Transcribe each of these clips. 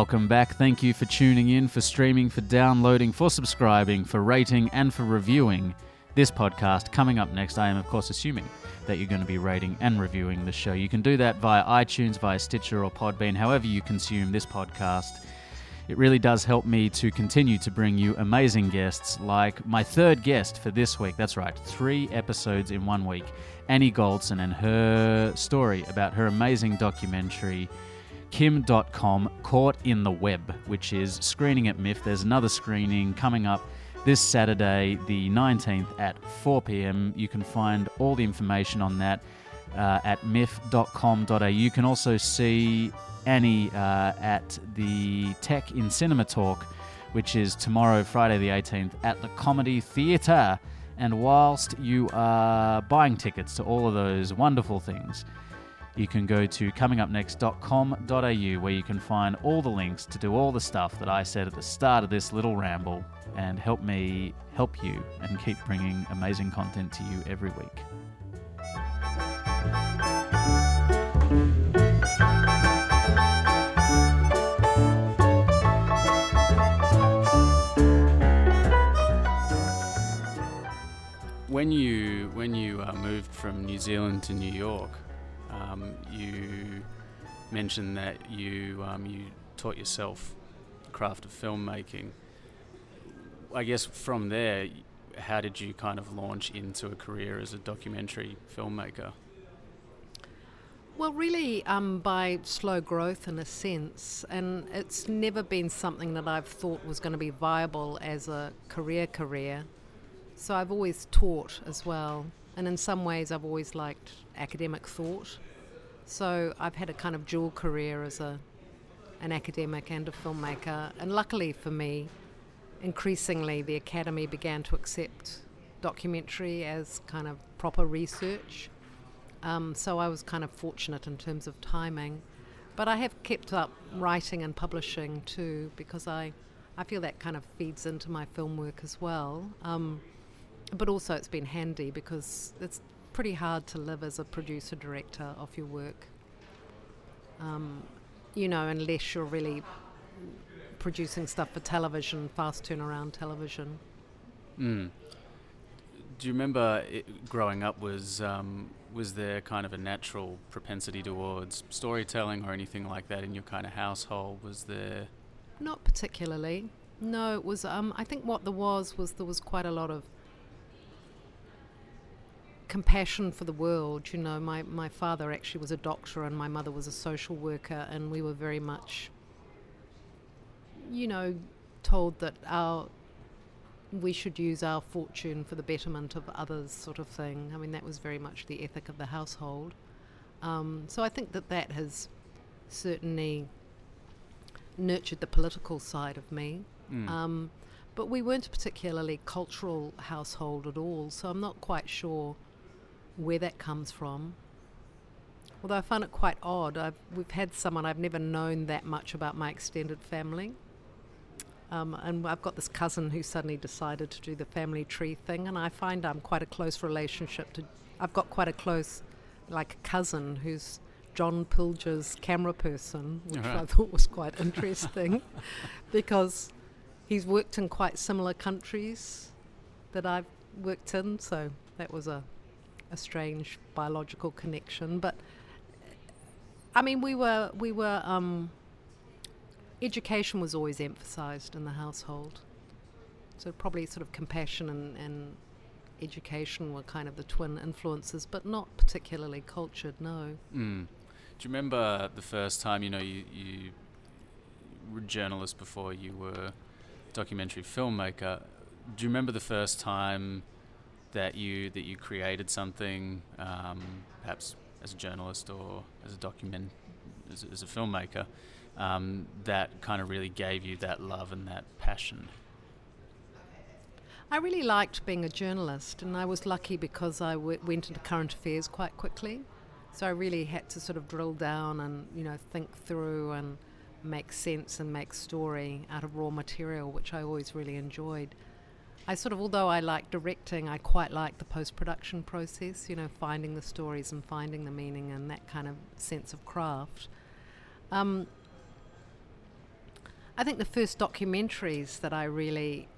Welcome back. Thank you for tuning in, for streaming, for downloading, for subscribing, for rating, and for reviewing this podcast. Coming up next, I am, of course, assuming that you're going to be rating and reviewing the show. You can do that via iTunes, via Stitcher, or Podbean, however you consume this podcast. It really does help me to continue to bring you amazing guests like my third guest for this week. That's right, three episodes in one week. Annie Goldson and her story about her amazing documentary Kim Dotcom Caught in the Web, which is screening at MIFF. There's another screening coming up this Saturday, the 19th at 4 pm. You can find all the information on that uh, at miff.com.au. You can also see Annie uh, at the Tech in Cinema Talk, which is tomorrow, Friday the 18th, at the Comedy Theatre. And whilst you are buying tickets to all of those wonderful things, you can go to comingupnext.com.au where you can find all the links to do all the stuff that I said at the start of this little ramble and help me help you and keep bringing amazing content to you every week. When you when you uh, moved from New Zealand to New York, um, you mentioned that you um, you taught yourself the craft of filmmaking. I guess from there, how did you kind of launch into a career as a documentary filmmaker? Well, really, um, by slow growth in a sense, and it's never been something that I've thought was going to be viable as a career career. So I've always taught as well, and in some ways, I've always liked academic thought. So I've had a kind of dual career as a an academic and a filmmaker, and luckily for me, increasingly the academy began to accept documentary as kind of proper research. Um, so I was kind of fortunate in terms of timing, but I have kept up writing and publishing too because I I feel that kind of feeds into my film work as well. Um, but also it's been handy because it's pretty hard to live as a producer director of your work. Um, you know, unless you're really producing stuff for television, fast turnaround television. Mm. Do you remember it, growing up? Was um, was there kind of a natural propensity towards storytelling or anything like that in your kind of household? Was there? Not particularly. No, it was. Um, I think what there was was there was quite a lot of compassion for the world. You know, my, my father actually was a doctor and my mother was a social worker, and we were very much, you know, told that our we should use our fortune for the betterment of others, sort of thing. I mean, that was very much the ethic of the household. Um, so I think that that has certainly nurtured the political side of me. Mm. Um, but we weren't a particularly cultural household at all, so I'm not quite sure where that comes from. Although I find it quite odd, I've, we've had someone I've never known that much about my extended family. Um, and I've got this cousin who suddenly decided to do the family tree thing, and I find I'm quite a close relationship to. I've got quite a close, like, cousin who's John Pilger's camera person, which uh-huh. I thought was quite interesting, because he's worked in quite similar countries that I've worked in, so that was a a strange biological connection. But I mean, we were we were um, education was always emphasised in the household. So probably sort of compassion and, and education were kind of the twin influences, but not particularly cultured. No. Mm. Do you remember the first time you know you you were a journalist before you were documentary filmmaker? Do you remember the first time? That you that you created something, um, perhaps as a journalist or as a document as, as a filmmaker, um, that kind of really gave you that love and that passion. I really liked being a journalist, and I was lucky because I w- went into current affairs quite quickly. So I really had to sort of drill down and you know think through and make sense and make story out of raw material, which I always really enjoyed. I sort of, although I like directing, I quite like the post production process, you know, finding the stories and finding the meaning and that kind of sense of craft. Um, I think the first documentaries that I really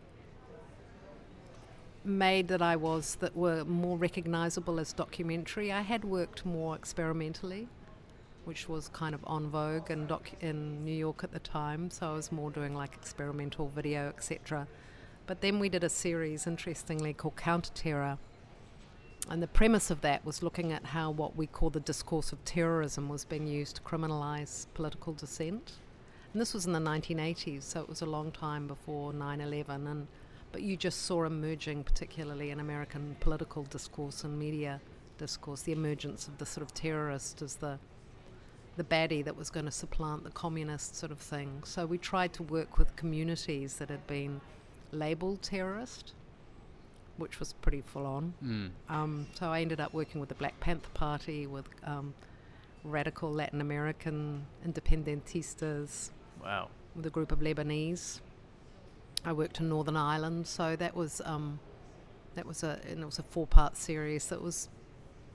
made that I was that were more recognizable as documentary. I had worked more experimentally, which was kind of on vogue in, doc- in New York at the time, so I was more doing like experimental video, etc. But then we did a series, interestingly, called Counter Terror. And the premise of that was looking at how what we call the discourse of terrorism was being used to criminalize political dissent. And this was in the 1980s, so it was a long time before 9 11. And but you just saw emerging, particularly in American political discourse and media discourse, the emergence of the sort of terrorist as the the baddie that was going to supplant the communist sort of thing. So we tried to work with communities that had been labelled terrorist, which was pretty full on. Mm. Um, so I ended up working with the Black Panther Party, with um, radical Latin American independentistas, Wow. with a group of Lebanese. I worked in Northern Ireland, so that was um, that was a and it was a four part series. That was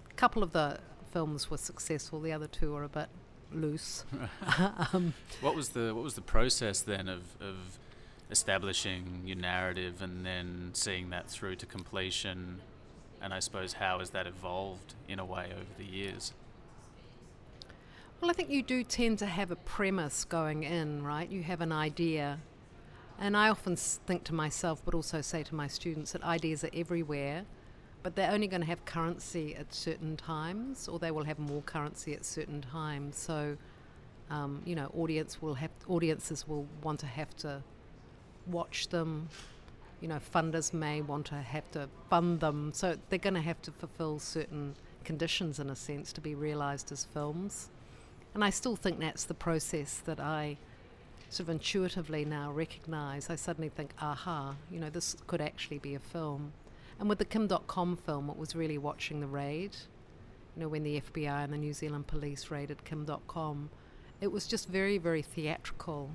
a couple of the films were successful. The other two were a bit loose. um, What was the what was the process then of, of establishing your narrative and then seeing that through to completion? And I suppose how has that evolved in a way over the years? Well, I think you do tend to have a premise going in, right? You have an idea. And I often think to myself, but also say to my students, that ideas are everywhere, but they're only going to have currency at certain times, or they will have more currency at certain times. So, um, you know, audience will have audiences will want to have to watch them. You know, funders may want to have to fund them, so they're going to have to fulfil certain conditions, in a sense, to be realised as films. And I still think that's the process that I sort of intuitively now recognize. I suddenly think, aha, you know, this could actually be a film. And with the Kim Dotcom film, it was really watching the raid. You know, when the FBI and the New Zealand police raided Kim Dotcom, it was just very, very theatrical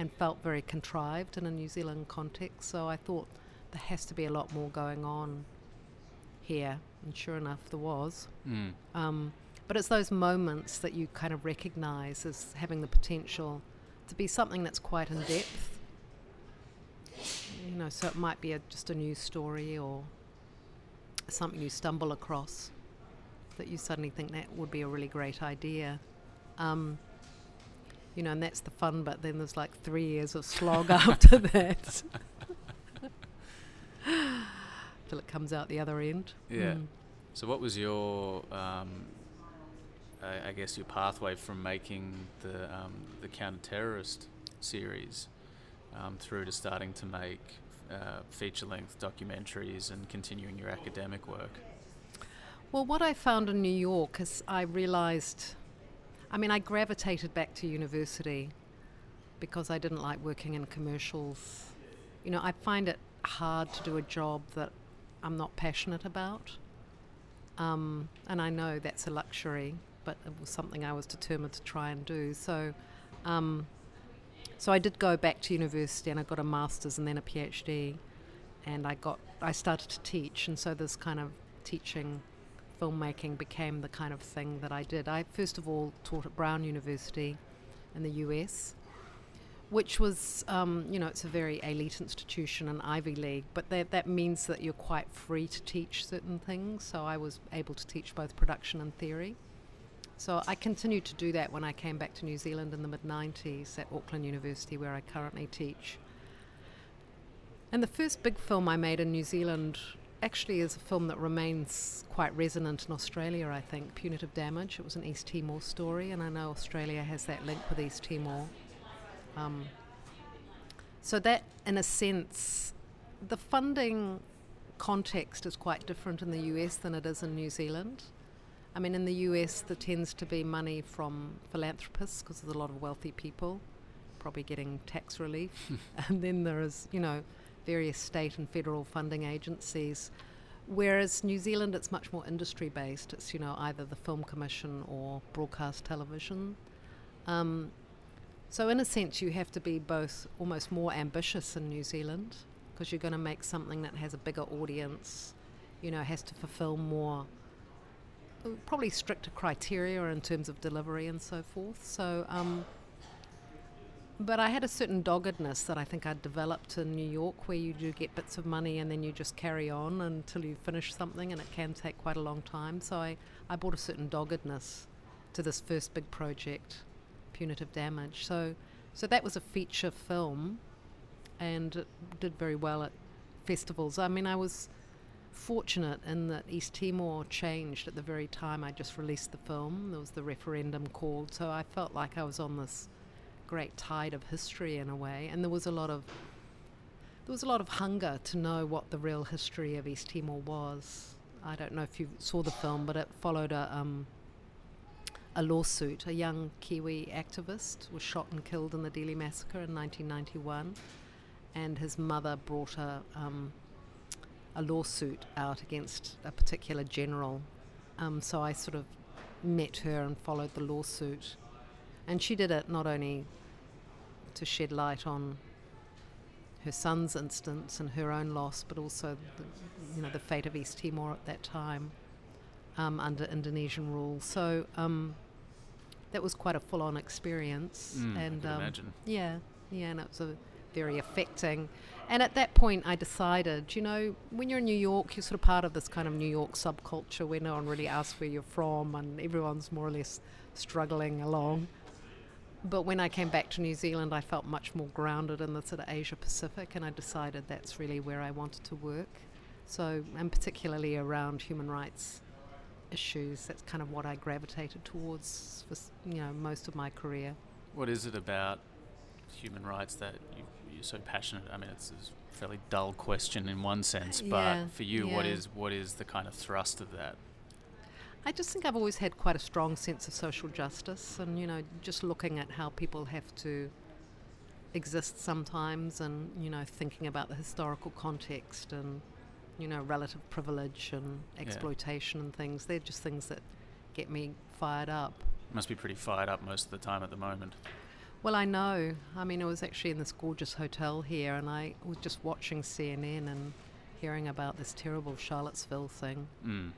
and felt very contrived in a New Zealand context. So I thought there has to be a lot more going on here. And sure enough, there was. Mm. Um, but it's those moments that you kind of recognize as having the potential to be something that's quite in depth. You know, so it might be a, just a news story or something you stumble across that you suddenly think that would be a really great idea. Um, you know, and that's the fun, but then there's like three years of slog after that. Till it comes out the other end. Yeah. Mm. So what was your um, I, I guess your pathway from making the um, the counter-terrorist series um, through to starting to make uh, feature-length documentaries and continuing your academic work? Well, what I found in New York is I realized, I mean, I gravitated back to university because I didn't like working in commercials. You know, I find it hard to do a job that I'm not passionate about. Um, and I know that's a luxury, but it was something I was determined to try and do. So, um, so I did go back to university and I got a master's and then a PhD, and I got I started to teach, and so this kind of teaching filmmaking became the kind of thing that I did. I first of all taught at Brown University in the US, which was, um, you know, it's a very elite institution, an Ivy League, but that, that means that you're quite free to teach certain things. So I was able to teach both production and theory. So I continued to do that when I came back to New Zealand in the mid 90s at Auckland University, where I currently teach. And the first big film I made in New Zealand actually is a film that remains quite resonant in Australia, I think Punitive Damage. It was an East Timor story, and I know Australia has that link with East Timor. Um, so, that, in a sense, the funding context is quite different in the US than it is in New Zealand. I mean, in the US, there tends to be money from philanthropists because there's a lot of wealthy people probably getting tax relief. and then there is, you know, various state and federal funding agencies, Whereas New Zealand, it's much more industry based. It's you know either the Film Commission or broadcast television. Um, so in a sense, you have to be both almost more ambitious in New Zealand because you're going to make something that has a bigger audience. You know, has to fulfil more, probably stricter criteria in terms of delivery and so forth. So. Um, but I had a certain doggedness that I think I'd developed in New York, where you do get bits of money and then you just carry on until you finish something, and it can take quite a long time. So I, I brought a certain doggedness to this first big project, Punitive Damage. So, so that was a feature film, and it did very well at festivals. I mean, I was fortunate in that East Timor changed at the very time I just released the film. There was the referendum called, so I felt like I was on this great tide of history in a way, and there was a lot of there was a lot of hunger to know what the real history of East Timor was. I don't know if you saw the film, but it followed a um, a lawsuit. A young Kiwi activist was shot and killed in the Dili massacre in 1991, and his mother brought a um, a lawsuit out against a particular general. Um, so I sort of met her and followed the lawsuit, and she did it not only to shed light on her son's instance and her own loss, but also the, you know the fate of East Timor at that time um, under Indonesian rule. So um, that was quite a full-on experience, Mm, I and um, imagine. yeah, yeah, and it was a very affecting. And at that point, I decided, you know, when you're in New York, you're sort of part of this kind of New York subculture where no one really asks where you're from, and everyone's more or less struggling along. But when I came back to New Zealand, I felt much more grounded in the sort of Asia Pacific, and I decided that's really where I wanted to work. So, and particularly around human rights issues, that's kind of what I gravitated towards for you know most of my career. What is it about human rights that you, you're so passionate? I mean, it's, it's a fairly dull question in one sense, but Yeah, for you, what yeah. is what is the kind of thrust of that? I just think I've always had quite a strong sense of social justice, and you know, just looking at how people have to exist sometimes, and you know, thinking about the historical context and you know, relative privilege and exploitation and things. They're just things that get me fired up. Must be pretty fired up most of the time at the moment. Well, I know. I mean, I was actually in this gorgeous hotel here, and I was just watching CNN and hearing about this terrible Charlottesville thing. Mm.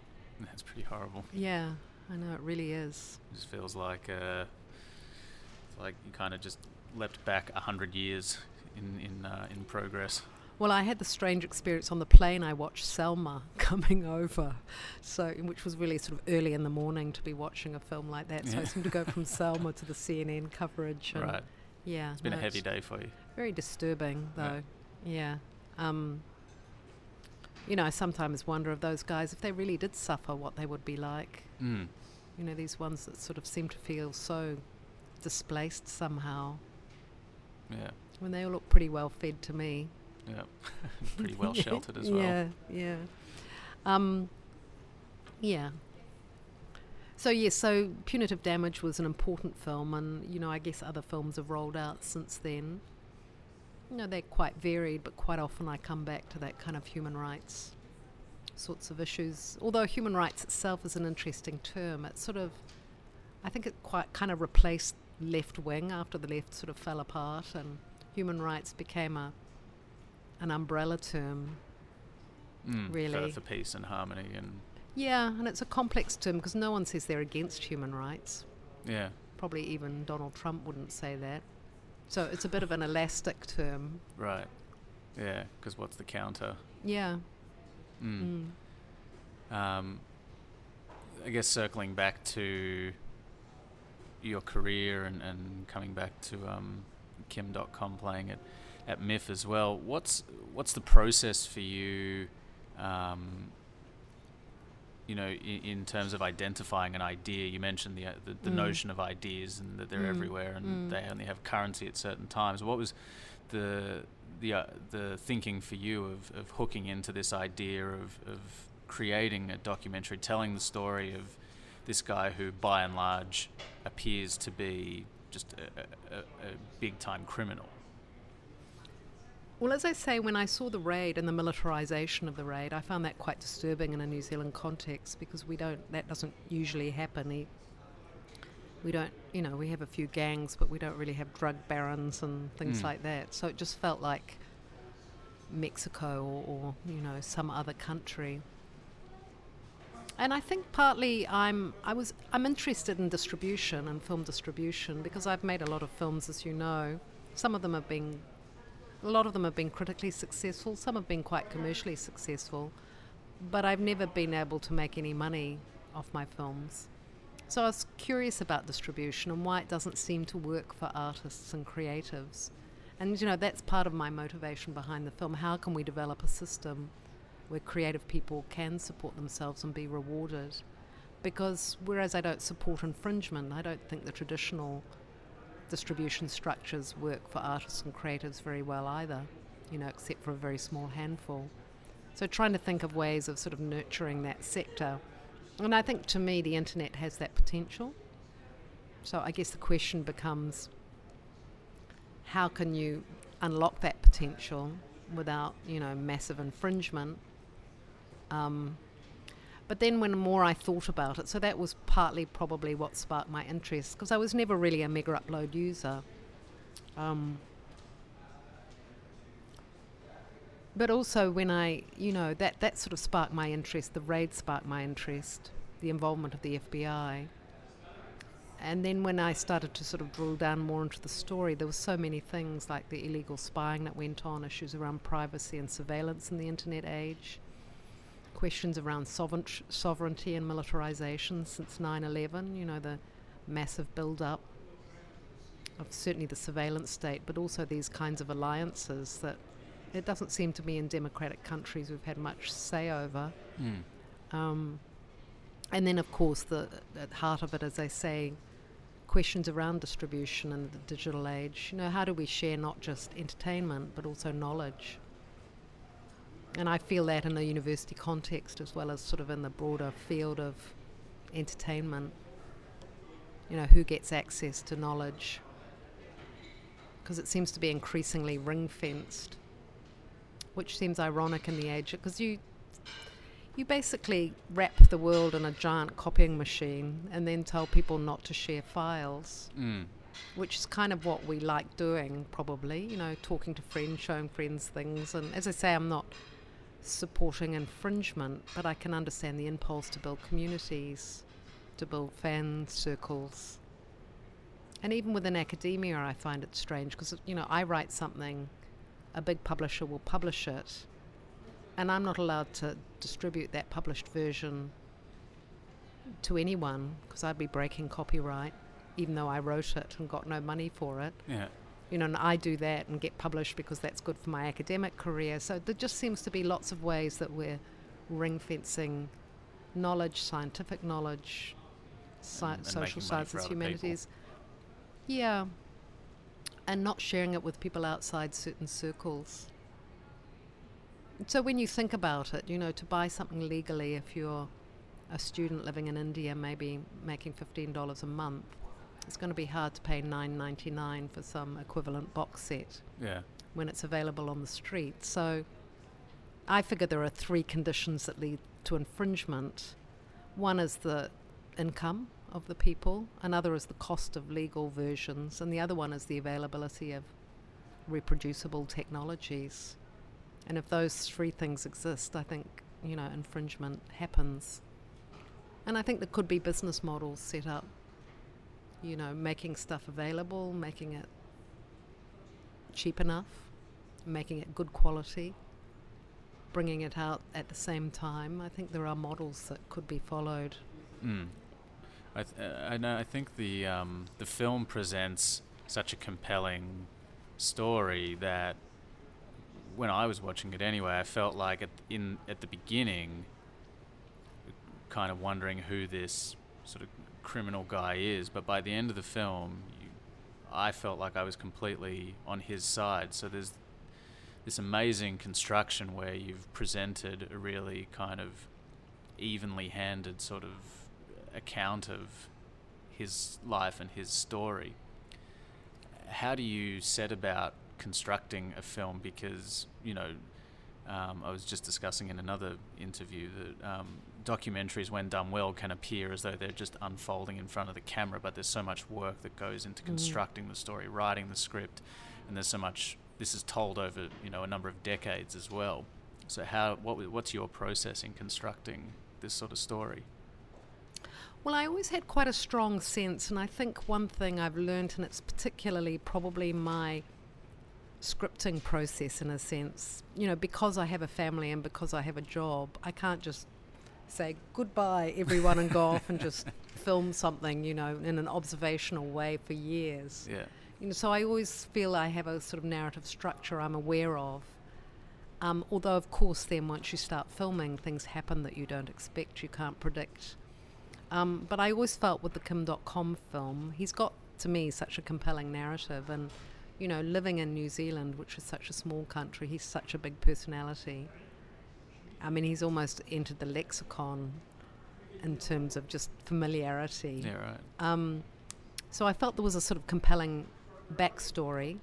That's pretty horrible. Yeah, I know it really is. It just feels like uh, it's like you kind of just leapt back a hundred years in in uh, in progress. Well, I had the strange experience on the plane. I watched Selma coming over, so which was really sort of early in the morning to be watching a film like that. So I seemed to go from Selma to the CNN coverage. And Right. Yeah, It's been a heavy day for you. Very disturbing, Yeah. though. Yeah. Um, you know, I sometimes wonder of those guys if they really did suffer, what they would be like. Mm. You know, these ones that sort of seem to feel so displaced somehow. Yeah. When they all look pretty well fed to me. Yeah. pretty well sheltered as well. Yeah, yeah. Um, yeah. So yes, so punitive damage was an important film, and you know, I guess other films have rolled out since then. You know, they're quite varied, but quite often I come back to that kind of human rights sorts of issues. Although human rights itself is an interesting term, it sort of, I think it quite kind of replaced left wing after the left sort of fell apart, and human rights became a an umbrella term. Mm. really. For, peace and harmony and Yeah, and it's a complex term because no one says they're against human rights. yeah. Probably even Donald Trump wouldn't say that. So it's a bit of an elastic term. Right. Yeah. Because what's the counter? Yeah. Mm. Mm. Um, I guess circling back to your career and, and coming back to um, Kim Dotcom playing at, at MIFF as well, what's what's the process for you, um, you know, in, in terms of identifying an idea? You mentioned the, uh, the, the Mm. notion of ideas and that they're Mm, everywhere and mm. they only have currency at certain times. What was the the uh, the thinking for you of, of hooking into this idea of, of creating a documentary, telling the story of this guy who, by and large, appears to be just a, a, a, a big time criminal. Well, as I say, when I saw the raid and the militarisation of the raid, I found that quite disturbing in a New Zealand context because we don't. That doesn't usually happen. We don't, you know, we have a few gangs, but we don't really have drug barons and things Mm. like that. So it just felt like Mexico or, or you know some other country. And I think partly I'm I was I'm interested in distribution and film distribution because I've made a lot of films, as you know. Some of them have been, a lot of them have been critically successful. Some have been quite commercially successful, but I've never been able to make any money off my films. So I was curious about distribution and why it doesn't seem to work for artists and creatives. And you know that's part of my motivation behind the film. How can we develop a system where creative people can support themselves and be rewarded? Because whereas I don't support infringement, I don't think the traditional distribution structures work for artists and creatives very well either, you know, except for a very small handful. So trying to think of ways of sort of nurturing that sector. And I think to me the internet has that potential. So I guess the question becomes how can you unlock that potential without, you know, massive infringement? Um, but then when more I thought about it, so that was partly probably what sparked my interest because I was never really a Megaupload user. Um, but also when I, you know, that, that sort of sparked my interest, the raid sparked my interest, the involvement of the FBI. And then when I started to sort of drill down more into the story, there were so many things like the illegal spying that went on, issues around privacy and surveillance in the internet age, questions around sovereign sovereignty and militarization since 9/11. You know the massive build-up of certainly the surveillance state, but also these kinds of alliances that it doesn't seem to be in democratic countries we've had much say over. Mm. Um, and then, of course, the at heart of it, as I say, questions around distribution in the digital age. You know, how do we share not just entertainment but also knowledge? And I feel that in the university context as well as sort of in the broader field of entertainment. You know, who gets access to knowledge? Because it seems to be increasingly ring fenced, which seems ironic in the age because you you basically wrap the world in a giant copying machine and then tell people not to share files, Mm. which is kind of what we like doing, probably, you know, talking to friends, showing friends things. And as I say, I'm not supporting infringement, but I can understand the impulse to build communities, to build fan circles. And even within academia, I find it strange because, you know, I write something, a big publisher will publish it, and I'm not allowed to distribute that published version to anyone because I'd be breaking copyright, even though I wrote it and got no money for it. Yeah. You know, and I do that and get published because that's good for my academic career. So there just seems to be lots of ways that we're ring fencing knowledge, scientific knowledge, sci- And- and social making money for sciences, other people. humanities. Yeah. And not sharing it with people outside certain circles. So when you think about it, you know, to buy something legally, if you're a student living in India, maybe making fifteen dollars a month, it's going to be hard to pay nine ninety nine for some equivalent box set Yeah. when it's available on the street. So I figure there are three conditions that lead to infringement. One is the income of the people, another is the cost of legal versions, and the other one is the availability of reproducible technologies. And if those three things exist, I think, you know, infringement happens. And I think there could be business models set up, you know, making stuff available, making it cheap enough, making it good quality, bringing it out at the same time. I think there are models that could be followed. Mm. I, th- uh, I know. I think the um, the film presents such a compelling story that when I was watching it anyway, I felt like at in at the beginning, kind of wondering who this sort of criminal guy is. But by the end of the film, you, I felt like I was completely on his side. So there's this amazing construction where you've presented a really kind of evenly handed sort of account of his life and his story. How do you set about constructing a film because you know um, I was just discussing in another interview that um, documentaries, when done well, can appear as though they're just unfolding in front of the camera, but there's so much work that goes into mm. constructing the story, writing the script, and there's so much. This is told over you know a number of decades as well. So how what what's your process in constructing this sort of story? Well, I always had quite a strong sense, and I think one thing I've learned, and it's particularly probably my scripting process in a sense, you know, because I have a family and because I have a job, I can't just say goodbye, everyone, and go off and just film something, you know, in an observational way for years. Yeah. You know, so I always feel I have a sort of narrative structure I'm aware of. Um, although, of course, then once you start filming, things happen that you don't expect, you can't predict um, but I always felt with the Kim Dotcom film, he's got to me such a compelling narrative, and you know, living in New Zealand, which is such a small country, he's such a big personality. I mean, he's almost entered the lexicon in terms of just familiarity. Yeah, right. Um, so I felt there was a sort of compelling backstory,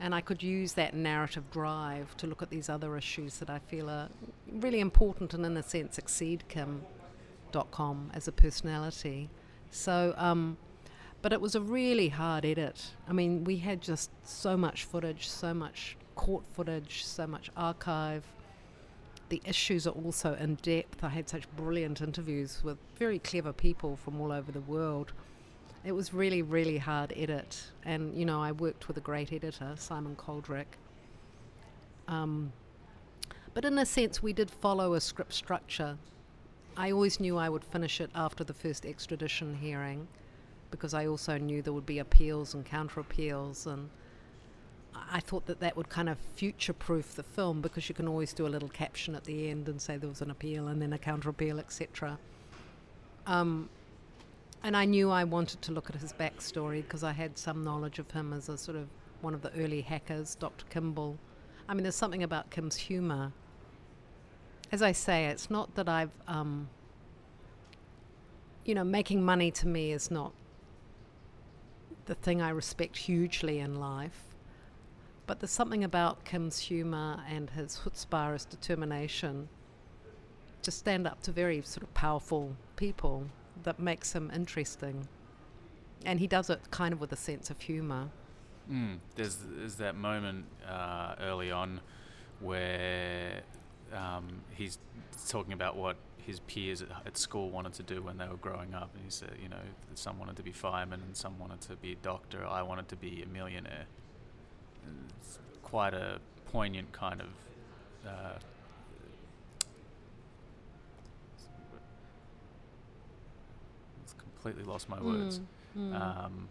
and I could use that narrative drive to look at these other issues that I feel are really important and, in a sense, exceed Kim com as a personality. So, um, but it was a really hard edit. I mean, we had just so much footage, so much court footage, so much archive. The issues are also in depth. I had such brilliant interviews with very clever people from all over the world. It was really, really hard edit. And, you know, I worked with a great editor, Simon Coldrick. Um, but in a sense, we did follow a script structure I always knew I would finish it after the first extradition hearing because I also knew there would be appeals and counter appeals and I thought that that would kind of future proof the film because you can always do a little caption at the end and say there was an appeal and then a counter appeal, etc. Um, and I knew I wanted to look at his backstory because I had some knowledge of him as a sort of one of the early hackers, Dr. Kimble. I mean, there's something about Kim's humour as I say, it's not that I've, um, you know, making money to me is not the thing I respect hugely in life. But there's something about Kim's humour and his chutzpah, his determination, to stand up to very sort of powerful people that makes him interesting. And he does it kind of with a sense of humour. Mm, there's, there's that moment uh, early on where um, he's talking about what his peers at, at, school wanted to do when they were growing up. And he said, you know, some wanted to be firemen and some wanted to be a doctor. I wanted to be a millionaire. It's quite a poignant kind of. Uh, it's completely lost my words. Mm, mm. Um,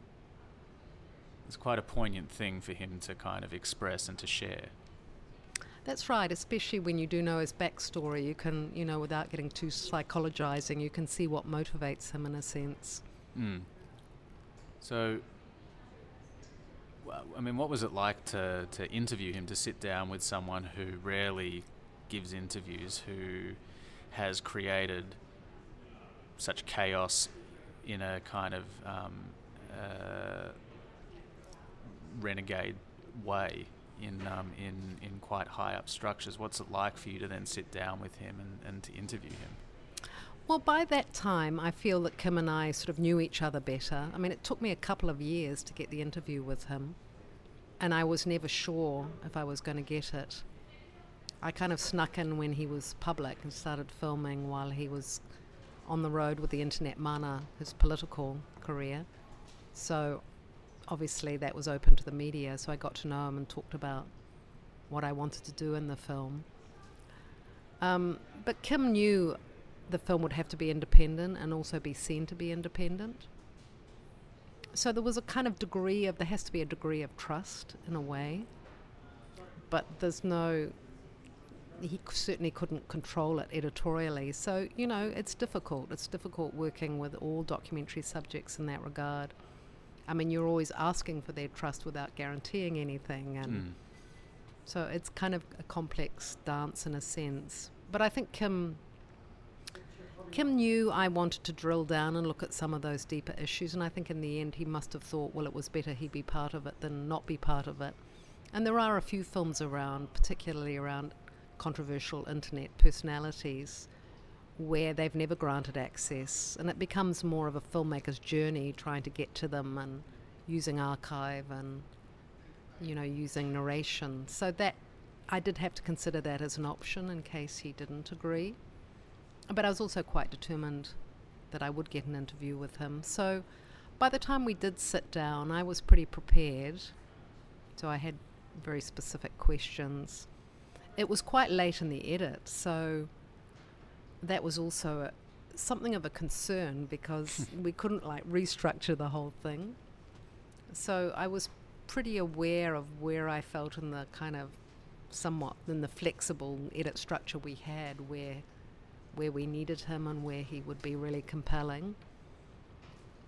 it's quite a poignant thing for him to kind of express and to share. That's right, especially when you do know his backstory. You can, you know, without getting too psychologizing, you can see what motivates him in a sense. Mm. So, I mean, what was it like to, to interview him, to sit down with someone who rarely gives interviews, who has created such chaos in a kind of um, uh, renegade way? in um, in in quite high up structures. What's it like for you to then sit down with him and, and to interview him? Well, by that time, I feel that Kim and I sort of knew each other better. I mean, it took me a couple of years to get the interview with him, and I was never sure if I was going to get it. I kind of snuck in when he was public and started filming while he was on the road with the Internet Mana, his political career. So obviously that was open to the media, so I got to know him and talked about what I wanted to do in the film. Um, but Kim knew the film would have to be independent and also be seen to be independent. So there was a kind of degree of, there has to be a degree of trust in a way, but there's no, he certainly couldn't control it editorially. So, you know, it's difficult. It's difficult working with all documentary subjects in that regard. I mean, you're always asking for their trust without guaranteeing anything, and mm. so it's kind of a complex dance in a sense. But I think Kim. Kim knew I wanted to drill down and look at some of those deeper issues, and I think in the end he must have thought, well, it was better he be part of it than not be part of it. And there are a few films around, particularly around controversial internet personalities, where they've never granted access, and it becomes more of a filmmaker's journey trying to get to them and using archive and you know using narration. So that I did have to consider that as an option in case he didn't agree. But I was also quite determined that I would get an interview with him. So by the time we did sit down, I was pretty prepared. So I had very specific questions. It was quite late in the edit, so that was also a, something of a concern because we couldn't like restructure the whole thing. So I was pretty aware of where I felt in the kind of somewhat in the flexible edit structure we had where where we needed him and where he would be really compelling.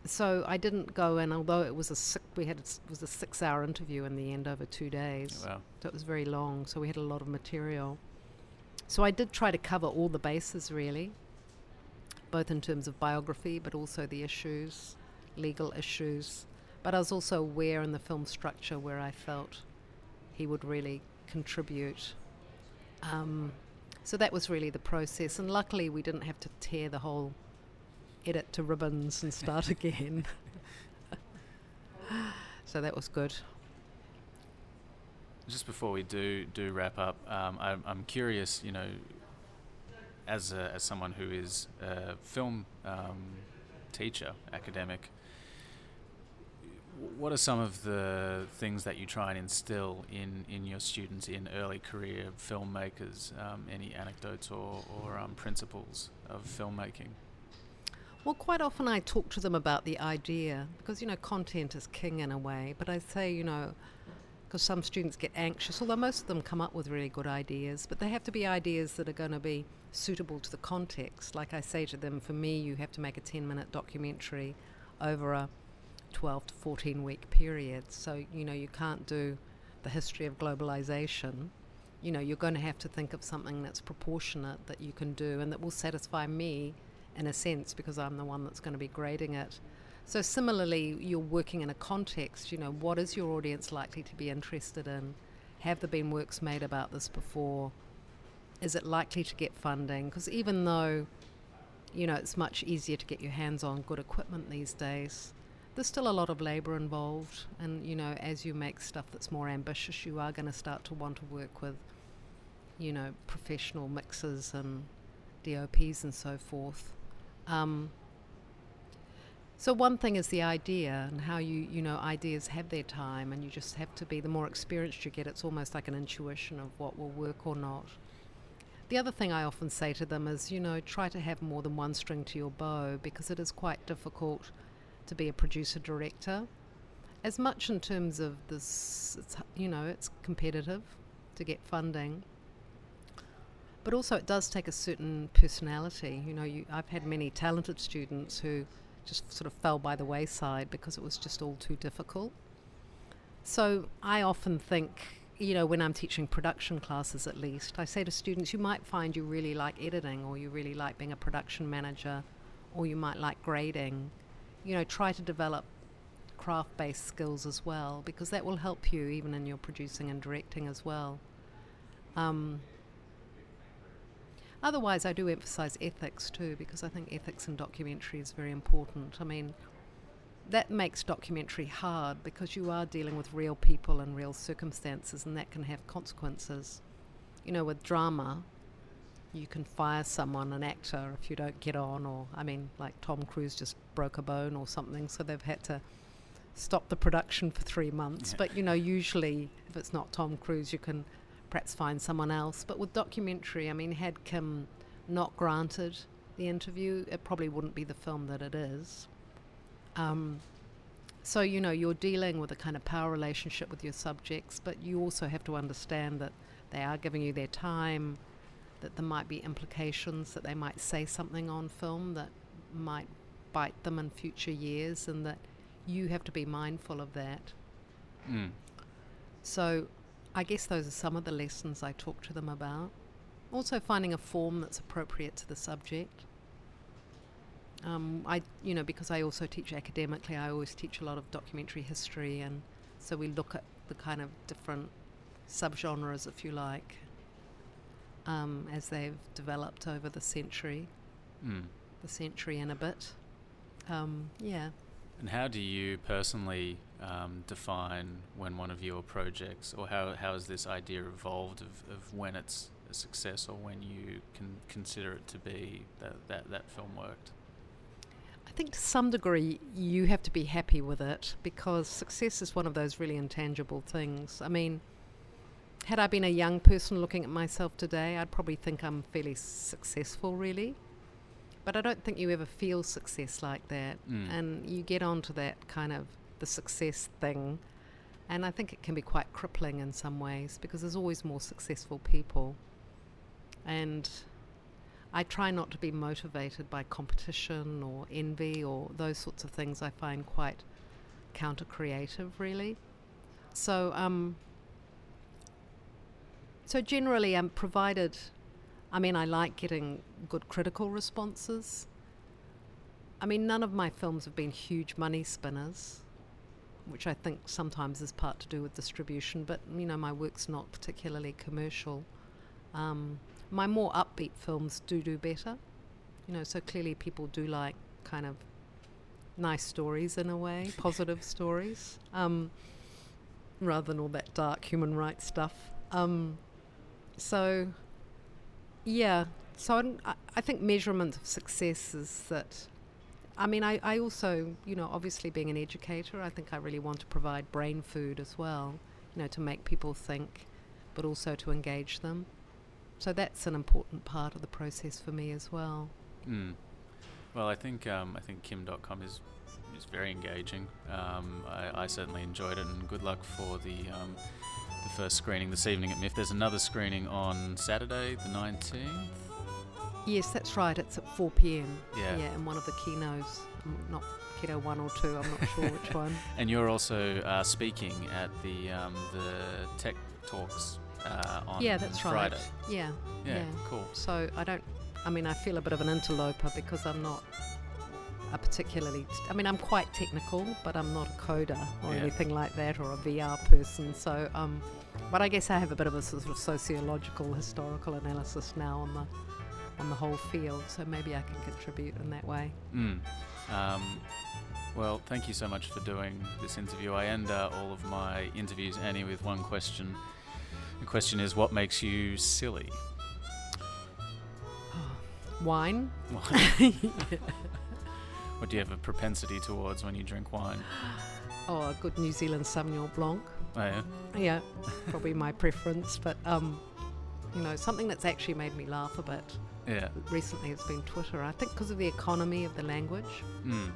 So I didn't go in, although it was a six, we had it was a six-hour interview in the end over two days. Wow. So it was very long. So we had a lot of material. So I did try to cover all the bases really, both in terms of biography, but also the issues, legal issues. But I was also aware in the film structure where I felt he would really contribute. Um, so that was really the process, and luckily we didn't have to tear the whole edit to ribbons and start again. so that was good. Just before we do do wrap up, um, I'm, I'm curious. You know, as a, as someone who is a film um, teacher, academic, what are some of the things that you try and instill in, in your students in early career filmmakers? Um, any anecdotes or, or um, principles of filmmaking? Well, quite often I talk to them about the idea because, you know, content is king in a way. But I say, you know, because some students get anxious, although most of them come up with really good ideas, but they have to be ideas that are going to be suitable to the context. Like I say to them, for me, you have to make a 10 minute documentary over a 12 to 14 week period. So, you know, you can't do the history of globalization. You know, you're going to have to think of something that's proportionate that you can do and that will satisfy me in a sense because I'm the one that's going to be grading it. So, similarly, you're working in a context, you know, what is your audience likely to be interested in? Have there been works made about this before? Is it likely to get funding? Because even though, you know, it's much easier to get your hands on good equipment these days, there's still a lot of labour involved. And, you know, as you make stuff that's more ambitious, you are going to start to want to work with, you know, professional mixers and DOPs and so forth. Um, so one thing is the idea and how you you know ideas have their time and you just have to be the more experienced you get it's almost like an intuition of what will work or not. The other thing I often say to them is you know try to have more than one string to your bow because it is quite difficult to be a producer director as much in terms of this you know it's competitive to get funding but also it does take a certain personality. You know, you, I've had many talented students who just sort of fell by the wayside because it was just all too difficult. So I often think, you know, when I'm teaching production classes at least, I say to students, you might find you really like editing or you really like being a production manager or you might like grading. You know, try to develop craft based skills as well because that will help you even in your producing and directing as well. Um, Otherwise, I do emphasise ethics too, because I think ethics in documentary is very important. I mean, that makes documentary hard because you are dealing with real people and real circumstances, and that can have consequences. You know, with drama, you can fire someone, an actor, if you don't get on, or I mean, like Tom Cruise just broke a bone or something, so they've had to stop the production for three months. Yeah. But you know, usually, if it's not Tom Cruise, you can perhaps find someone else. But with documentary, I mean, had Kim not granted the interview, it probably wouldn't be the film that it is. Um, so, you know, you're dealing with a kind of power relationship with your subjects, but you also have to understand that they are giving you their time, that there might be implications, that they might say something on film that might bite them in future years, and that you have to be mindful of that. Mm. So, I guess those are some of the lessons I talk to them about. Also, finding a form that's appropriate to the subject. Um, I, you know, because I also teach academically, I always teach a lot of documentary history, and so we look at the kind of different subgenres, if you like, um, as they've developed over the century, Mm. the century and a bit. Um, yeah. And how do you personally um, define when one of your projects, or how, how has this idea evolved of, of when it's a success or when you can consider it to be that, that, that film worked? I think to some degree you have to be happy with it because success is one of those really intangible things. I mean, had I been a young person looking at myself today, I'd probably think I'm fairly successful, really. But I don't think you ever feel success like that. Mm. And you get onto that kind of the success thing. And I think it can be quite crippling in some ways because there's always more successful people. And I try not to be motivated by competition or envy or those sorts of things. I find quite counter creative, really. So, um, so generally, I'm provided. I mean, I like getting good critical responses. I mean, none of my films have been huge money spinners, which I think sometimes is part to do with distribution. But you know, my work's not particularly commercial. Um, my more upbeat films do do better. You know, so clearly people do like kind of nice stories in a way, positive stories, um, rather than all that dark human rights stuff. Um, so, yeah, so I, I think measurement of success is that. I mean, I, I also, you know, obviously being an educator, I think I really want to provide brain food as well, you know, to make people think, but also to engage them. So that's an important part of the process for me as well. Mm. Well, I think um, I think Kim Dotcom is is very engaging. Um, I, I certainly enjoyed it, and good luck for the um, the first screening this evening at MIFF. There's another screening on Saturday, the 19th. Yes, that's right. It's at 4 p.m. Yeah. Yeah, in one of the keynotes. Um, not Keto 1 or 2, I'm not sure which one. And you're also uh, speaking at the um, the Tech Talks uh, on yeah, that's Friday. right. Yeah, Yeah, yeah. cool. So I don't, I mean, I feel a bit of an interloper because I'm not a particularly, I mean, I'm quite technical, but I'm not a coder or Yeah. anything like that or a VR person. So, um, but I guess I have a bit of a sort of sociological, historical analysis now on the on the whole field. So maybe I can contribute in that way. Mm. Um, well, thank you so much for doing this interview. I end uh, all of my interviews, Annie, with one question. The question is, what makes you silly? Wine? Wine. what do you have a propensity towards when you drink wine? Oh, a good New Zealand Sauvignon Blanc. Oh, yeah? Yeah, probably my preference. But um, you know, something that's actually made me laugh a bit Yeah. recently has been Twitter. I think because of the economy of the language, Mm.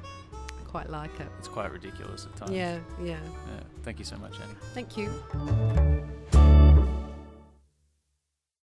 I quite like it. It's quite ridiculous at times. Yeah, yeah. yeah. Thank you so much, Annie. Thank you.